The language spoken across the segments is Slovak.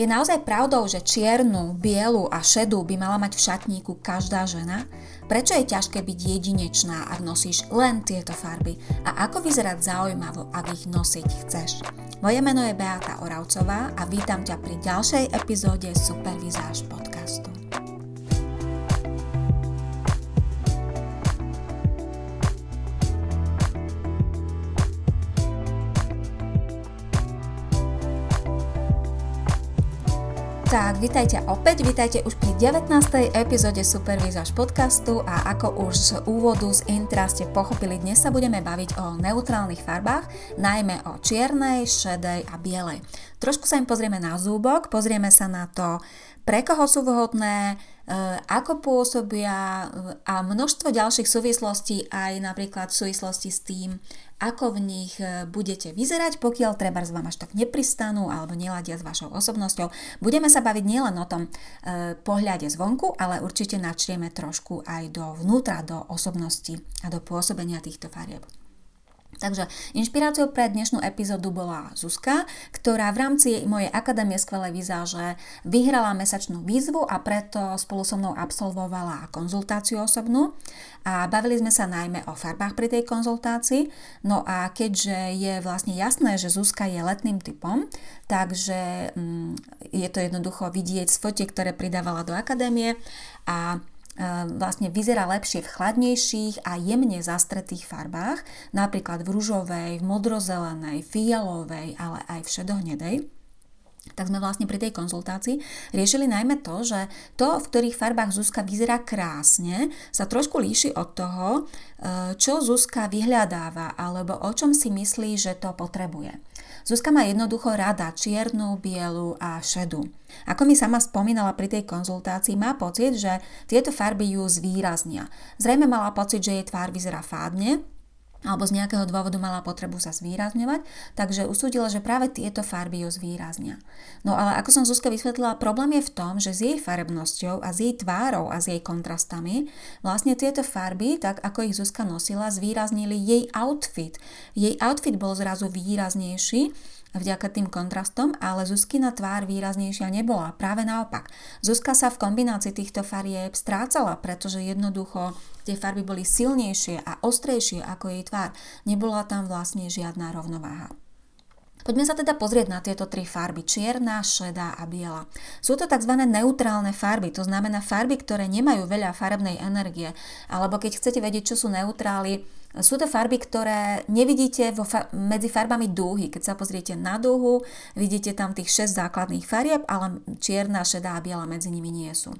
Je naozaj pravdou, že čiernu, bielu a šedú by mala mať v šatníku každá žena? Prečo je ťažké byť jedinečná, ak nosíš len tieto farby? A ako vyzerať zaujímavo, ak ich nosiť chceš? Moje meno je Beata Oravcová a vítam ťa pri ďalšej epizóde Supervizáž podcastu. Tak, vítajte opäť, vítajte už pri 19. epizóde Supervizáž podcastu a ako už z úvodu z intra ste pochopili, dnes sa budeme baviť o neutrálnych farbách, najmä o čiernej, šedej a bielej. Trošku sa im pozrieme na zúbok, pozrieme sa na to, pre koho sú vhodné, ako pôsobia e, a množstvo ďalších súvislostí aj napríklad v súvislosti s tým, ako v nich e, budete vyzerať, pokiaľ treba z vám až tak nepristanú alebo neladia s vašou osobnosťou. Budeme sa baviť nielen o tom e, pohľade zvonku, ale určite načrieme trošku aj do vnútra, do osobnosti a do pôsobenia týchto farieb. Takže inšpiráciou pre dnešnú epizódu bola Zuzka, ktorá v rámci mojej Akadémie skvelej vizáže vyhrala mesačnú výzvu a preto spolu so mnou absolvovala konzultáciu osobnú a bavili sme sa najmä o farbách pri tej konzultácii. No a keďže je vlastne jasné, že Zuzka je letným typom, takže mm, je to jednoducho vidieť z fotiek, ktoré pridávala do akadémie a vlastne vyzerá lepšie v chladnejších a jemne zastretých farbách, napríklad v ružovej, v modrozelenej, fialovej, ale aj v šedohnedej tak sme vlastne pri tej konzultácii riešili najmä to, že to, v ktorých farbách Zuzka vyzerá krásne, sa trošku líši od toho, e, čo Zuzka vyhľadáva alebo o čom si myslí, že to potrebuje. Zuzka má jednoducho rada čiernu, bielu a šedú. Ako mi sama spomínala pri tej konzultácii, má pocit, že tieto farby ju zvýraznia. Zrejme mala pocit, že jej tvár vyzerá fádne, alebo z nejakého dôvodu mala potrebu sa zvýrazňovať, takže usúdila, že práve tieto farby ju zvýraznia. No ale ako som Zuzka vysvetlila, problém je v tom, že s jej farebnosťou a s jej tvárou a s jej kontrastami vlastne tieto farby, tak ako ich Zuzka nosila, zvýraznili jej outfit. Jej outfit bol zrazu výraznejší vďaka tým kontrastom, ale Zuzkina tvár výraznejšia nebola. Práve naopak. Zuzka sa v kombinácii týchto farieb strácala, pretože jednoducho tie farby boli silnejšie a ostrejšie ako jej tvár. Nebola tam vlastne žiadna rovnováha. Poďme sa teda pozrieť na tieto tri farby, čierna, šedá a biela. Sú to tzv. neutrálne farby, to znamená farby, ktoré nemajú veľa farebnej energie, alebo keď chcete vedieť, čo sú neutrály, sú to farby, ktoré nevidíte vo fa- medzi farbami dúhy. Keď sa pozriete na dúhu, vidíte tam tých 6 základných farieb, ale čierna, šedá a biela medzi nimi nie sú.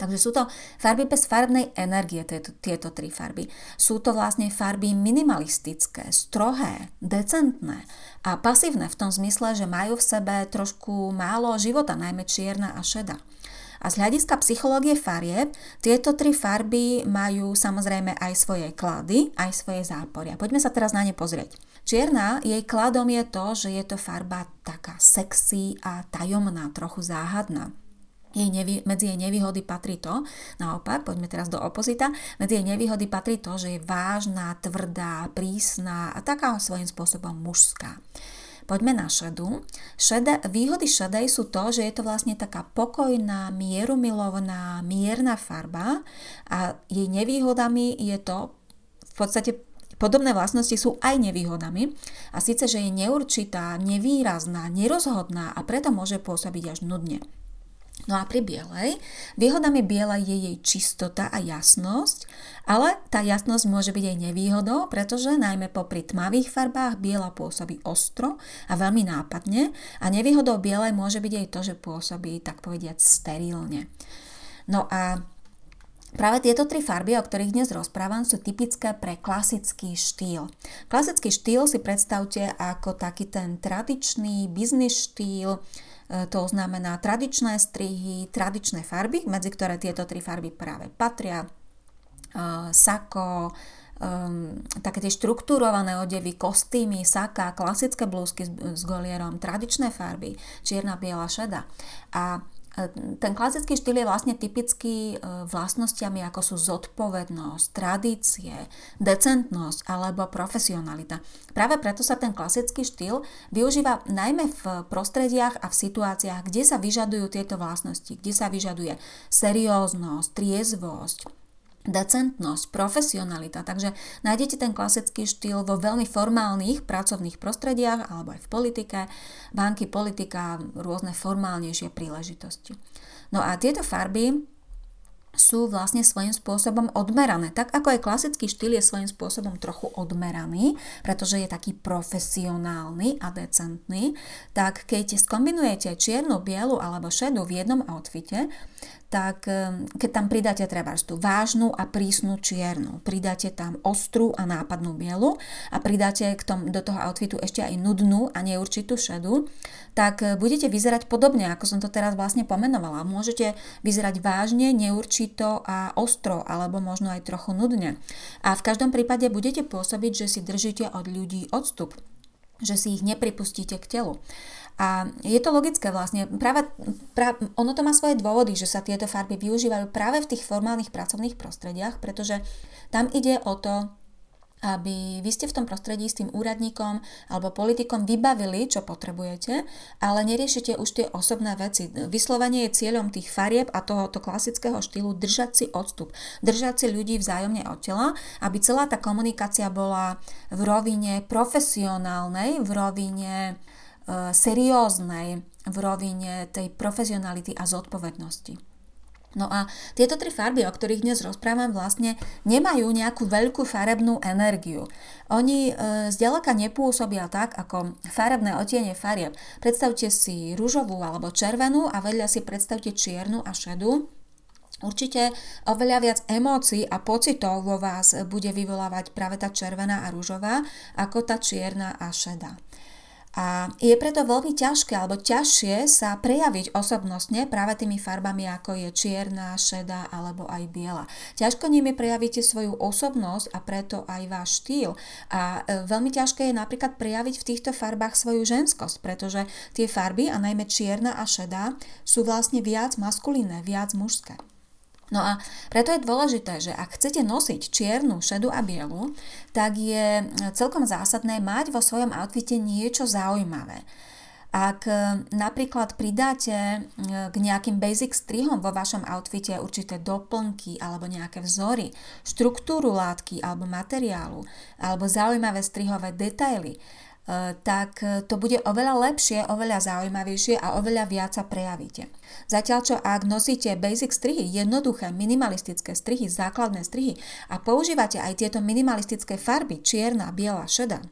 Takže sú to farby bez farbnej energie, tieto, tieto tri farby. Sú to vlastne farby minimalistické, strohé, decentné a pasívne v tom zmysle, že majú v sebe trošku málo života, najmä čierna a šeda. A z hľadiska psychológie farieb, tieto tri farby majú samozrejme aj svoje klady, aj svoje záporia. Poďme sa teraz na ne pozrieť. Čierna, jej kladom je to, že je to farba taká sexy a tajomná, trochu záhadná. Jej nevý, medzi jej nevýhody patrí to, naopak, poďme teraz do opozita, medzi jej nevýhody patrí to, že je vážna, tvrdá, prísna a taká svojím spôsobom mužská. Poďme na šedu. Šede, výhody šedej sú to, že je to vlastne taká pokojná, mierumilovná, mierna farba a jej nevýhodami je to v podstate Podobné vlastnosti sú aj nevýhodami a síce, že je neurčitá, nevýrazná, nerozhodná a preto môže pôsobiť až nudne. No a pri bielej, výhodami bielej je jej čistota a jasnosť, ale tá jasnosť môže byť aj nevýhodou, pretože najmä popri tmavých farbách biela pôsobí ostro a veľmi nápadne a nevýhodou bielej môže byť aj to, že pôsobí tak povediať sterilne. No a Práve tieto tri farby, o ktorých dnes rozprávam, sú typické pre klasický štýl. Klasický štýl si predstavte ako taký ten tradičný biznis štýl, to znamená tradičné strihy, tradičné farby, medzi ktoré tieto tri farby práve patria. E, sako, um, také tie štruktúrované odevy, kostýmy, saka, klasické blúzky s, s golierom, tradičné farby, čierna, biela, šeda. A ten klasický štýl je vlastne typický e, vlastnosťami ako sú zodpovednosť, tradície, decentnosť alebo profesionalita. Práve preto sa ten klasický štýl využíva najmä v prostrediach a v situáciách, kde sa vyžadujú tieto vlastnosti, kde sa vyžaduje serióznosť, triezvosť, decentnosť, profesionalita. Takže nájdete ten klasický štýl vo veľmi formálnych pracovných prostrediach alebo aj v politike, banky, politika, rôzne formálnejšie príležitosti. No a tieto farby sú vlastne svojím spôsobom odmerané. Tak ako aj klasický štýl je svojím spôsobom trochu odmeraný, pretože je taký profesionálny a decentný, tak keď skombinujete čiernu, bielu alebo šedú v jednom outfite, tak keď tam pridáte treba tú vážnu a prísnu čiernu, pridáte tam ostrú a nápadnú bielu a pridáte k tom, do toho outfitu ešte aj nudnú a neurčitú šedu, tak e, budete vyzerať podobne, ako som to teraz vlastne pomenovala. Môžete vyzerať vážne, neurčito a ostro, alebo možno aj trochu nudne. A v každom prípade budete pôsobiť, že si držíte od ľudí odstup že si ich nepripustíte k telu. A je to logické vlastne. Práve, práve, ono to má svoje dôvody, že sa tieto farby využívajú práve v tých formálnych pracovných prostrediach, pretože tam ide o to, aby vy ste v tom prostredí s tým úradníkom alebo politikom vybavili, čo potrebujete, ale neriešite už tie osobné veci. Vyslovanie je cieľom tých farieb a tohoto klasického štýlu držať si odstup, držať si ľudí vzájomne od tela, aby celá tá komunikácia bola v rovine profesionálnej, v rovine E, serióznej v rovine tej profesionality a zodpovednosti. No a tieto tri farby, o ktorých dnes rozprávam, vlastne nemajú nejakú veľkú farebnú energiu. Oni e, zďaleka nepôsobia tak, ako farebné otiene farieb. Predstavte si rúžovú alebo červenú a vedľa si predstavte čiernu a šedú. Určite oveľa viac emócií a pocitov vo vás bude vyvolávať práve tá červená a rúžová, ako tá čierna a šedá. A je preto veľmi ťažké alebo ťažšie sa prejaviť osobnostne práve tými farbami ako je čierna, šedá alebo aj biela. Ťažko nimi prejavíte svoju osobnosť a preto aj váš štýl. A e, veľmi ťažké je napríklad prejaviť v týchto farbách svoju ženskosť, pretože tie farby, a najmä čierna a šedá, sú vlastne viac maskulínne, viac mužské. No a preto je dôležité, že ak chcete nosiť čiernu, šedu a bielu, tak je celkom zásadné mať vo svojom outfite niečo zaujímavé. Ak e, napríklad pridáte e, k nejakým basic strihom vo vašom outfite určité doplnky alebo nejaké vzory, štruktúru látky alebo materiálu, alebo zaujímavé strihové detaily, E, tak e, to bude oveľa lepšie, oveľa zaujímavejšie a oveľa viac sa prejavíte. Zatiaľ čo ak nosíte basic strihy, jednoduché minimalistické strihy, základné strihy a používate aj tieto minimalistické farby, čierna, biela, šedá,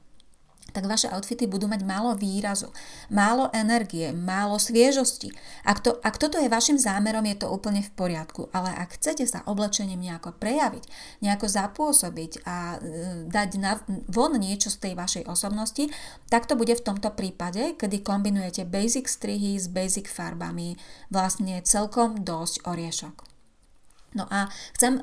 tak vaše outfity budú mať málo výrazu, málo energie, málo sviežosti. Ak, to, ak toto je vašim zámerom, je to úplne v poriadku, ale ak chcete sa oblečením nejako prejaviť, nejako zapôsobiť a e, dať na, von niečo z tej vašej osobnosti, tak to bude v tomto prípade, kedy kombinujete basic strihy s basic farbami, vlastne celkom dosť oriešok. No a chcem e,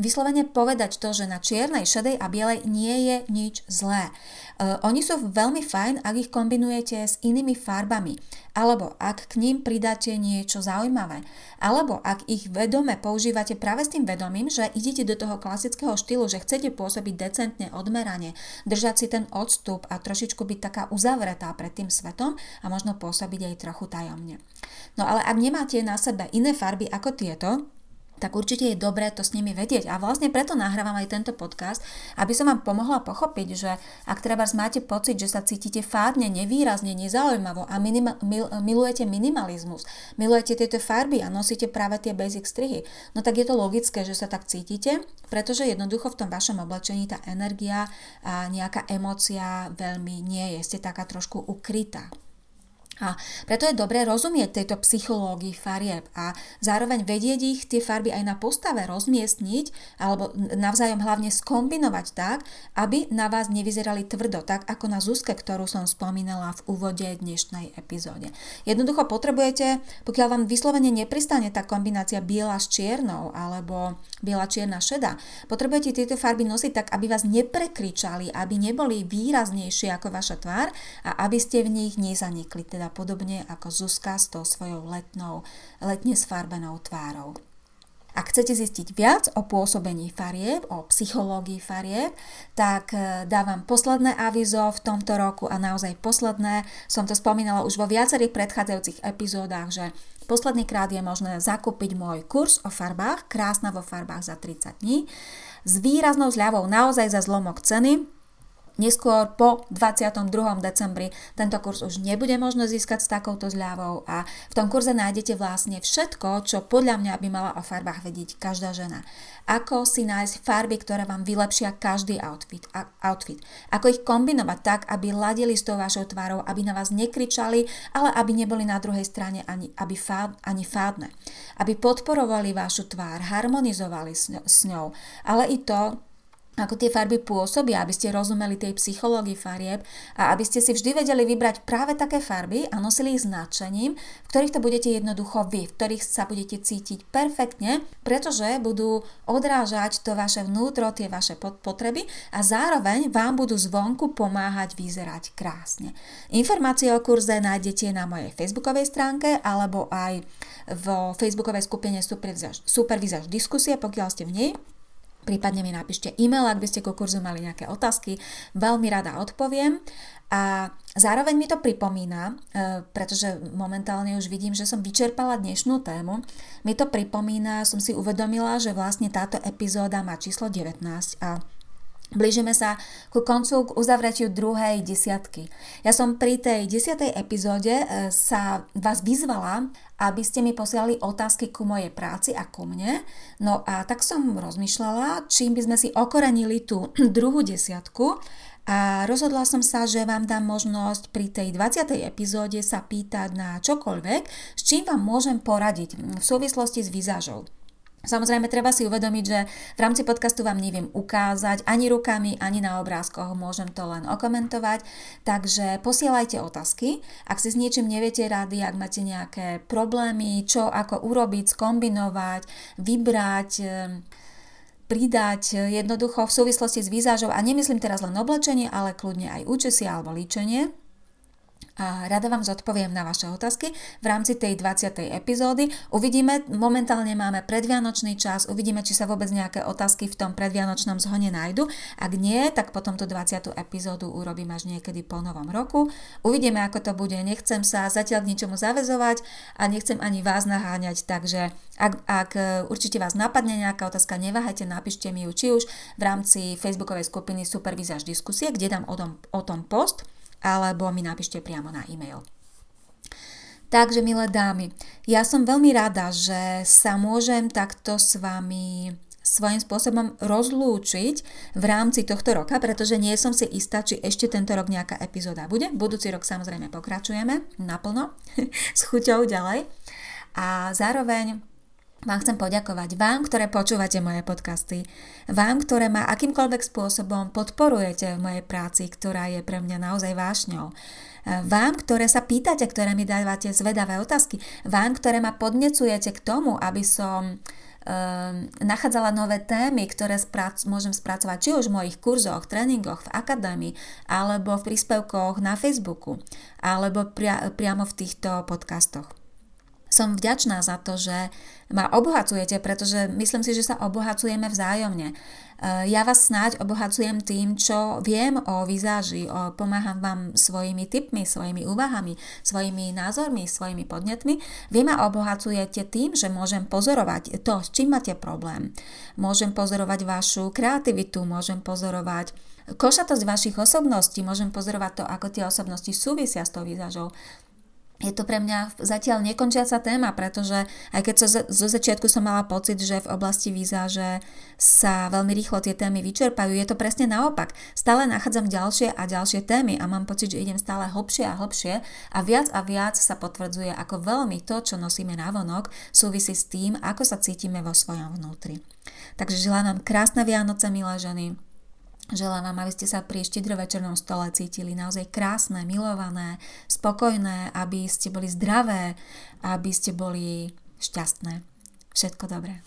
vyslovene povedať to, že na čiernej, šedej a bielej nie je nič zlé. E, oni sú veľmi fajn, ak ich kombinujete s inými farbami, alebo ak k ním pridáte niečo zaujímavé, alebo ak ich vedome používate práve s tým vedomím, že idete do toho klasického štýlu, že chcete pôsobiť decentne, odmerane, držať si ten odstup a trošičku byť taká uzavretá pred tým svetom a možno pôsobiť aj trochu tajomne. No ale ak nemáte na sebe iné farby ako tieto, tak určite je dobré to s nimi vedieť. A vlastne preto nahrávam aj tento podcast, aby som vám pomohla pochopiť, že ak treba máte pocit, že sa cítite fádne, nevýrazne, nezaujímavo a minima, mil, milujete minimalizmus, milujete tieto farby a nosíte práve tie basic strihy, no tak je to logické, že sa tak cítite, pretože jednoducho v tom vašom oblečení tá energia a nejaká emócia veľmi nie je. Ste taká trošku ukrytá. A preto je dobré rozumieť tejto psychológii farieb a zároveň vedieť ich tie farby aj na postave rozmiestniť alebo navzájom hlavne skombinovať tak, aby na vás nevyzerali tvrdo, tak ako na Zuzke, ktorú som spomínala v úvode dnešnej epizóde. Jednoducho potrebujete, pokiaľ vám vyslovene nepristane tá kombinácia biela s čiernou alebo biela čierna šeda, potrebujete tieto farby nosiť tak, aby vás neprekričali, aby neboli výraznejšie ako vaša tvár a aby ste v nich nezanikli, teda teda podobne ako Zuzka s tou svojou letnou, letne sfarbenou tvárou. Ak chcete zistiť viac o pôsobení farieb, o psychológii farieb, tak e, dávam posledné avizo v tomto roku a naozaj posledné. Som to spomínala už vo viacerých predchádzajúcich epizódach, že posledný krát je možné zakúpiť môj kurz o farbách, krásna vo farbách za 30 dní, s výraznou zľavou naozaj za zlomok ceny, Neskôr po 22. decembri tento kurz už nebude možno získať s takouto zľavou a v tom kurze nájdete vlastne všetko, čo podľa mňa by mala o farbách vedieť každá žena. Ako si nájsť farby, ktoré vám vylepšia každý outfit, outfit. Ako ich kombinovať tak, aby ladili s tou vašou tvárou, aby na vás nekričali, ale aby neboli na druhej strane ani, aby fád, ani fádne. Aby podporovali vašu tvár, harmonizovali s, s ňou, ale i to, ako tie farby pôsobia, aby ste rozumeli tej psychológii farieb a aby ste si vždy vedeli vybrať práve také farby a nosili ich značením, v ktorých to budete jednoducho vy, v ktorých sa budete cítiť perfektne, pretože budú odrážať to vaše vnútro, tie vaše potreby a zároveň vám budú zvonku pomáhať vyzerať krásne. Informácie o kurze nájdete na mojej facebookovej stránke alebo aj vo facebookovej skupine Supervizáž diskusie, pokiaľ ste v nej Prípadne mi napíšte e-mail, ak by ste ku kurzu mali nejaké otázky. Veľmi rada odpoviem. A zároveň mi to pripomína, e, pretože momentálne už vidím, že som vyčerpala dnešnú tému, mi to pripomína, som si uvedomila, že vlastne táto epizóda má číslo 19 a Blížime sa ku koncu, k uzavretiu druhej desiatky. Ja som pri tej desiatej epizóde e, sa vás vyzvala, aby ste mi posielali otázky ku mojej práci a ku mne. No a tak som rozmýšľala, čím by sme si okorenili tú druhú desiatku a rozhodla som sa, že vám dám možnosť pri tej 20. epizóde sa pýtať na čokoľvek, s čím vám môžem poradiť v súvislosti s výzažou. Samozrejme, treba si uvedomiť, že v rámci podcastu vám neviem ukázať ani rukami, ani na obrázkoch, môžem to len okomentovať, takže posielajte otázky. Ak si s niečím neviete rady, ak máte nejaké problémy, čo ako urobiť, skombinovať, vybrať, eh, pridať jednoducho v súvislosti s výzážou a nemyslím teraz len oblečenie, ale kľudne aj účesie alebo líčenie, a rada vám zodpoviem na vaše otázky v rámci tej 20. epizódy. Uvidíme, momentálne máme predvianočný čas, uvidíme, či sa vôbec nejaké otázky v tom predvianočnom zhone nájdu. Ak nie, tak potom tú 20. epizódu urobím až niekedy po novom roku. Uvidíme, ako to bude. Nechcem sa zatiaľ k ničomu zavezovať a nechcem ani vás naháňať, takže ak, ak určite vás napadne nejaká otázka, neváhajte, napíšte mi ju či už v rámci facebookovej skupiny Supervizáž diskusie, kde dám o tom, o tom post alebo mi napíšte priamo na e-mail. Takže, milé dámy, ja som veľmi rada, že sa môžem takto s vami svojím spôsobom rozlúčiť v rámci tohto roka, pretože nie som si istá, či ešte tento rok nejaká epizóda bude. Budúci rok samozrejme pokračujeme naplno s chuťou ďalej. A zároveň vám chcem poďakovať. Vám, ktoré počúvate moje podcasty, vám, ktoré ma akýmkoľvek spôsobom podporujete v mojej práci, ktorá je pre mňa naozaj vášňou. Vám, ktoré sa pýtate, ktoré mi dávate zvedavé otázky, vám, ktoré ma podnecujete k tomu, aby som um, nachádzala nové témy, ktoré sprac- môžem spracovať či už v mojich kurzoch, tréningoch, v akadémii, alebo v príspevkoch na Facebooku, alebo pria- priamo v týchto podcastoch som vďačná za to, že ma obohacujete, pretože myslím si, že sa obohacujeme vzájomne. E, ja vás snáď obohacujem tým, čo viem o vizáži, o, pomáham vám svojimi tipmi, svojimi úvahami, svojimi názormi, svojimi podnetmi. Vy ma obohacujete tým, že môžem pozorovať to, s čím máte problém. Môžem pozorovať vašu kreativitu, môžem pozorovať košatosť vašich osobností, môžem pozorovať to, ako tie osobnosti súvisia s tou výzažou je to pre mňa zatiaľ nekončiaca téma, pretože aj keď zo, zo začiatku som mala pocit, že v oblasti víza, že sa veľmi rýchlo tie témy vyčerpajú, je to presne naopak. Stále nachádzam ďalšie a ďalšie témy a mám pocit, že idem stále hlbšie a hlbšie a viac a viac sa potvrdzuje, ako veľmi to, čo nosíme na vonok, súvisí s tým, ako sa cítime vo svojom vnútri. Takže želám vám krásne Vianoce, milé ženy, Želám aby ste sa pri štedrovečernom stole cítili naozaj krásne, milované, spokojné, aby ste boli zdravé, aby ste boli šťastné. Všetko dobré.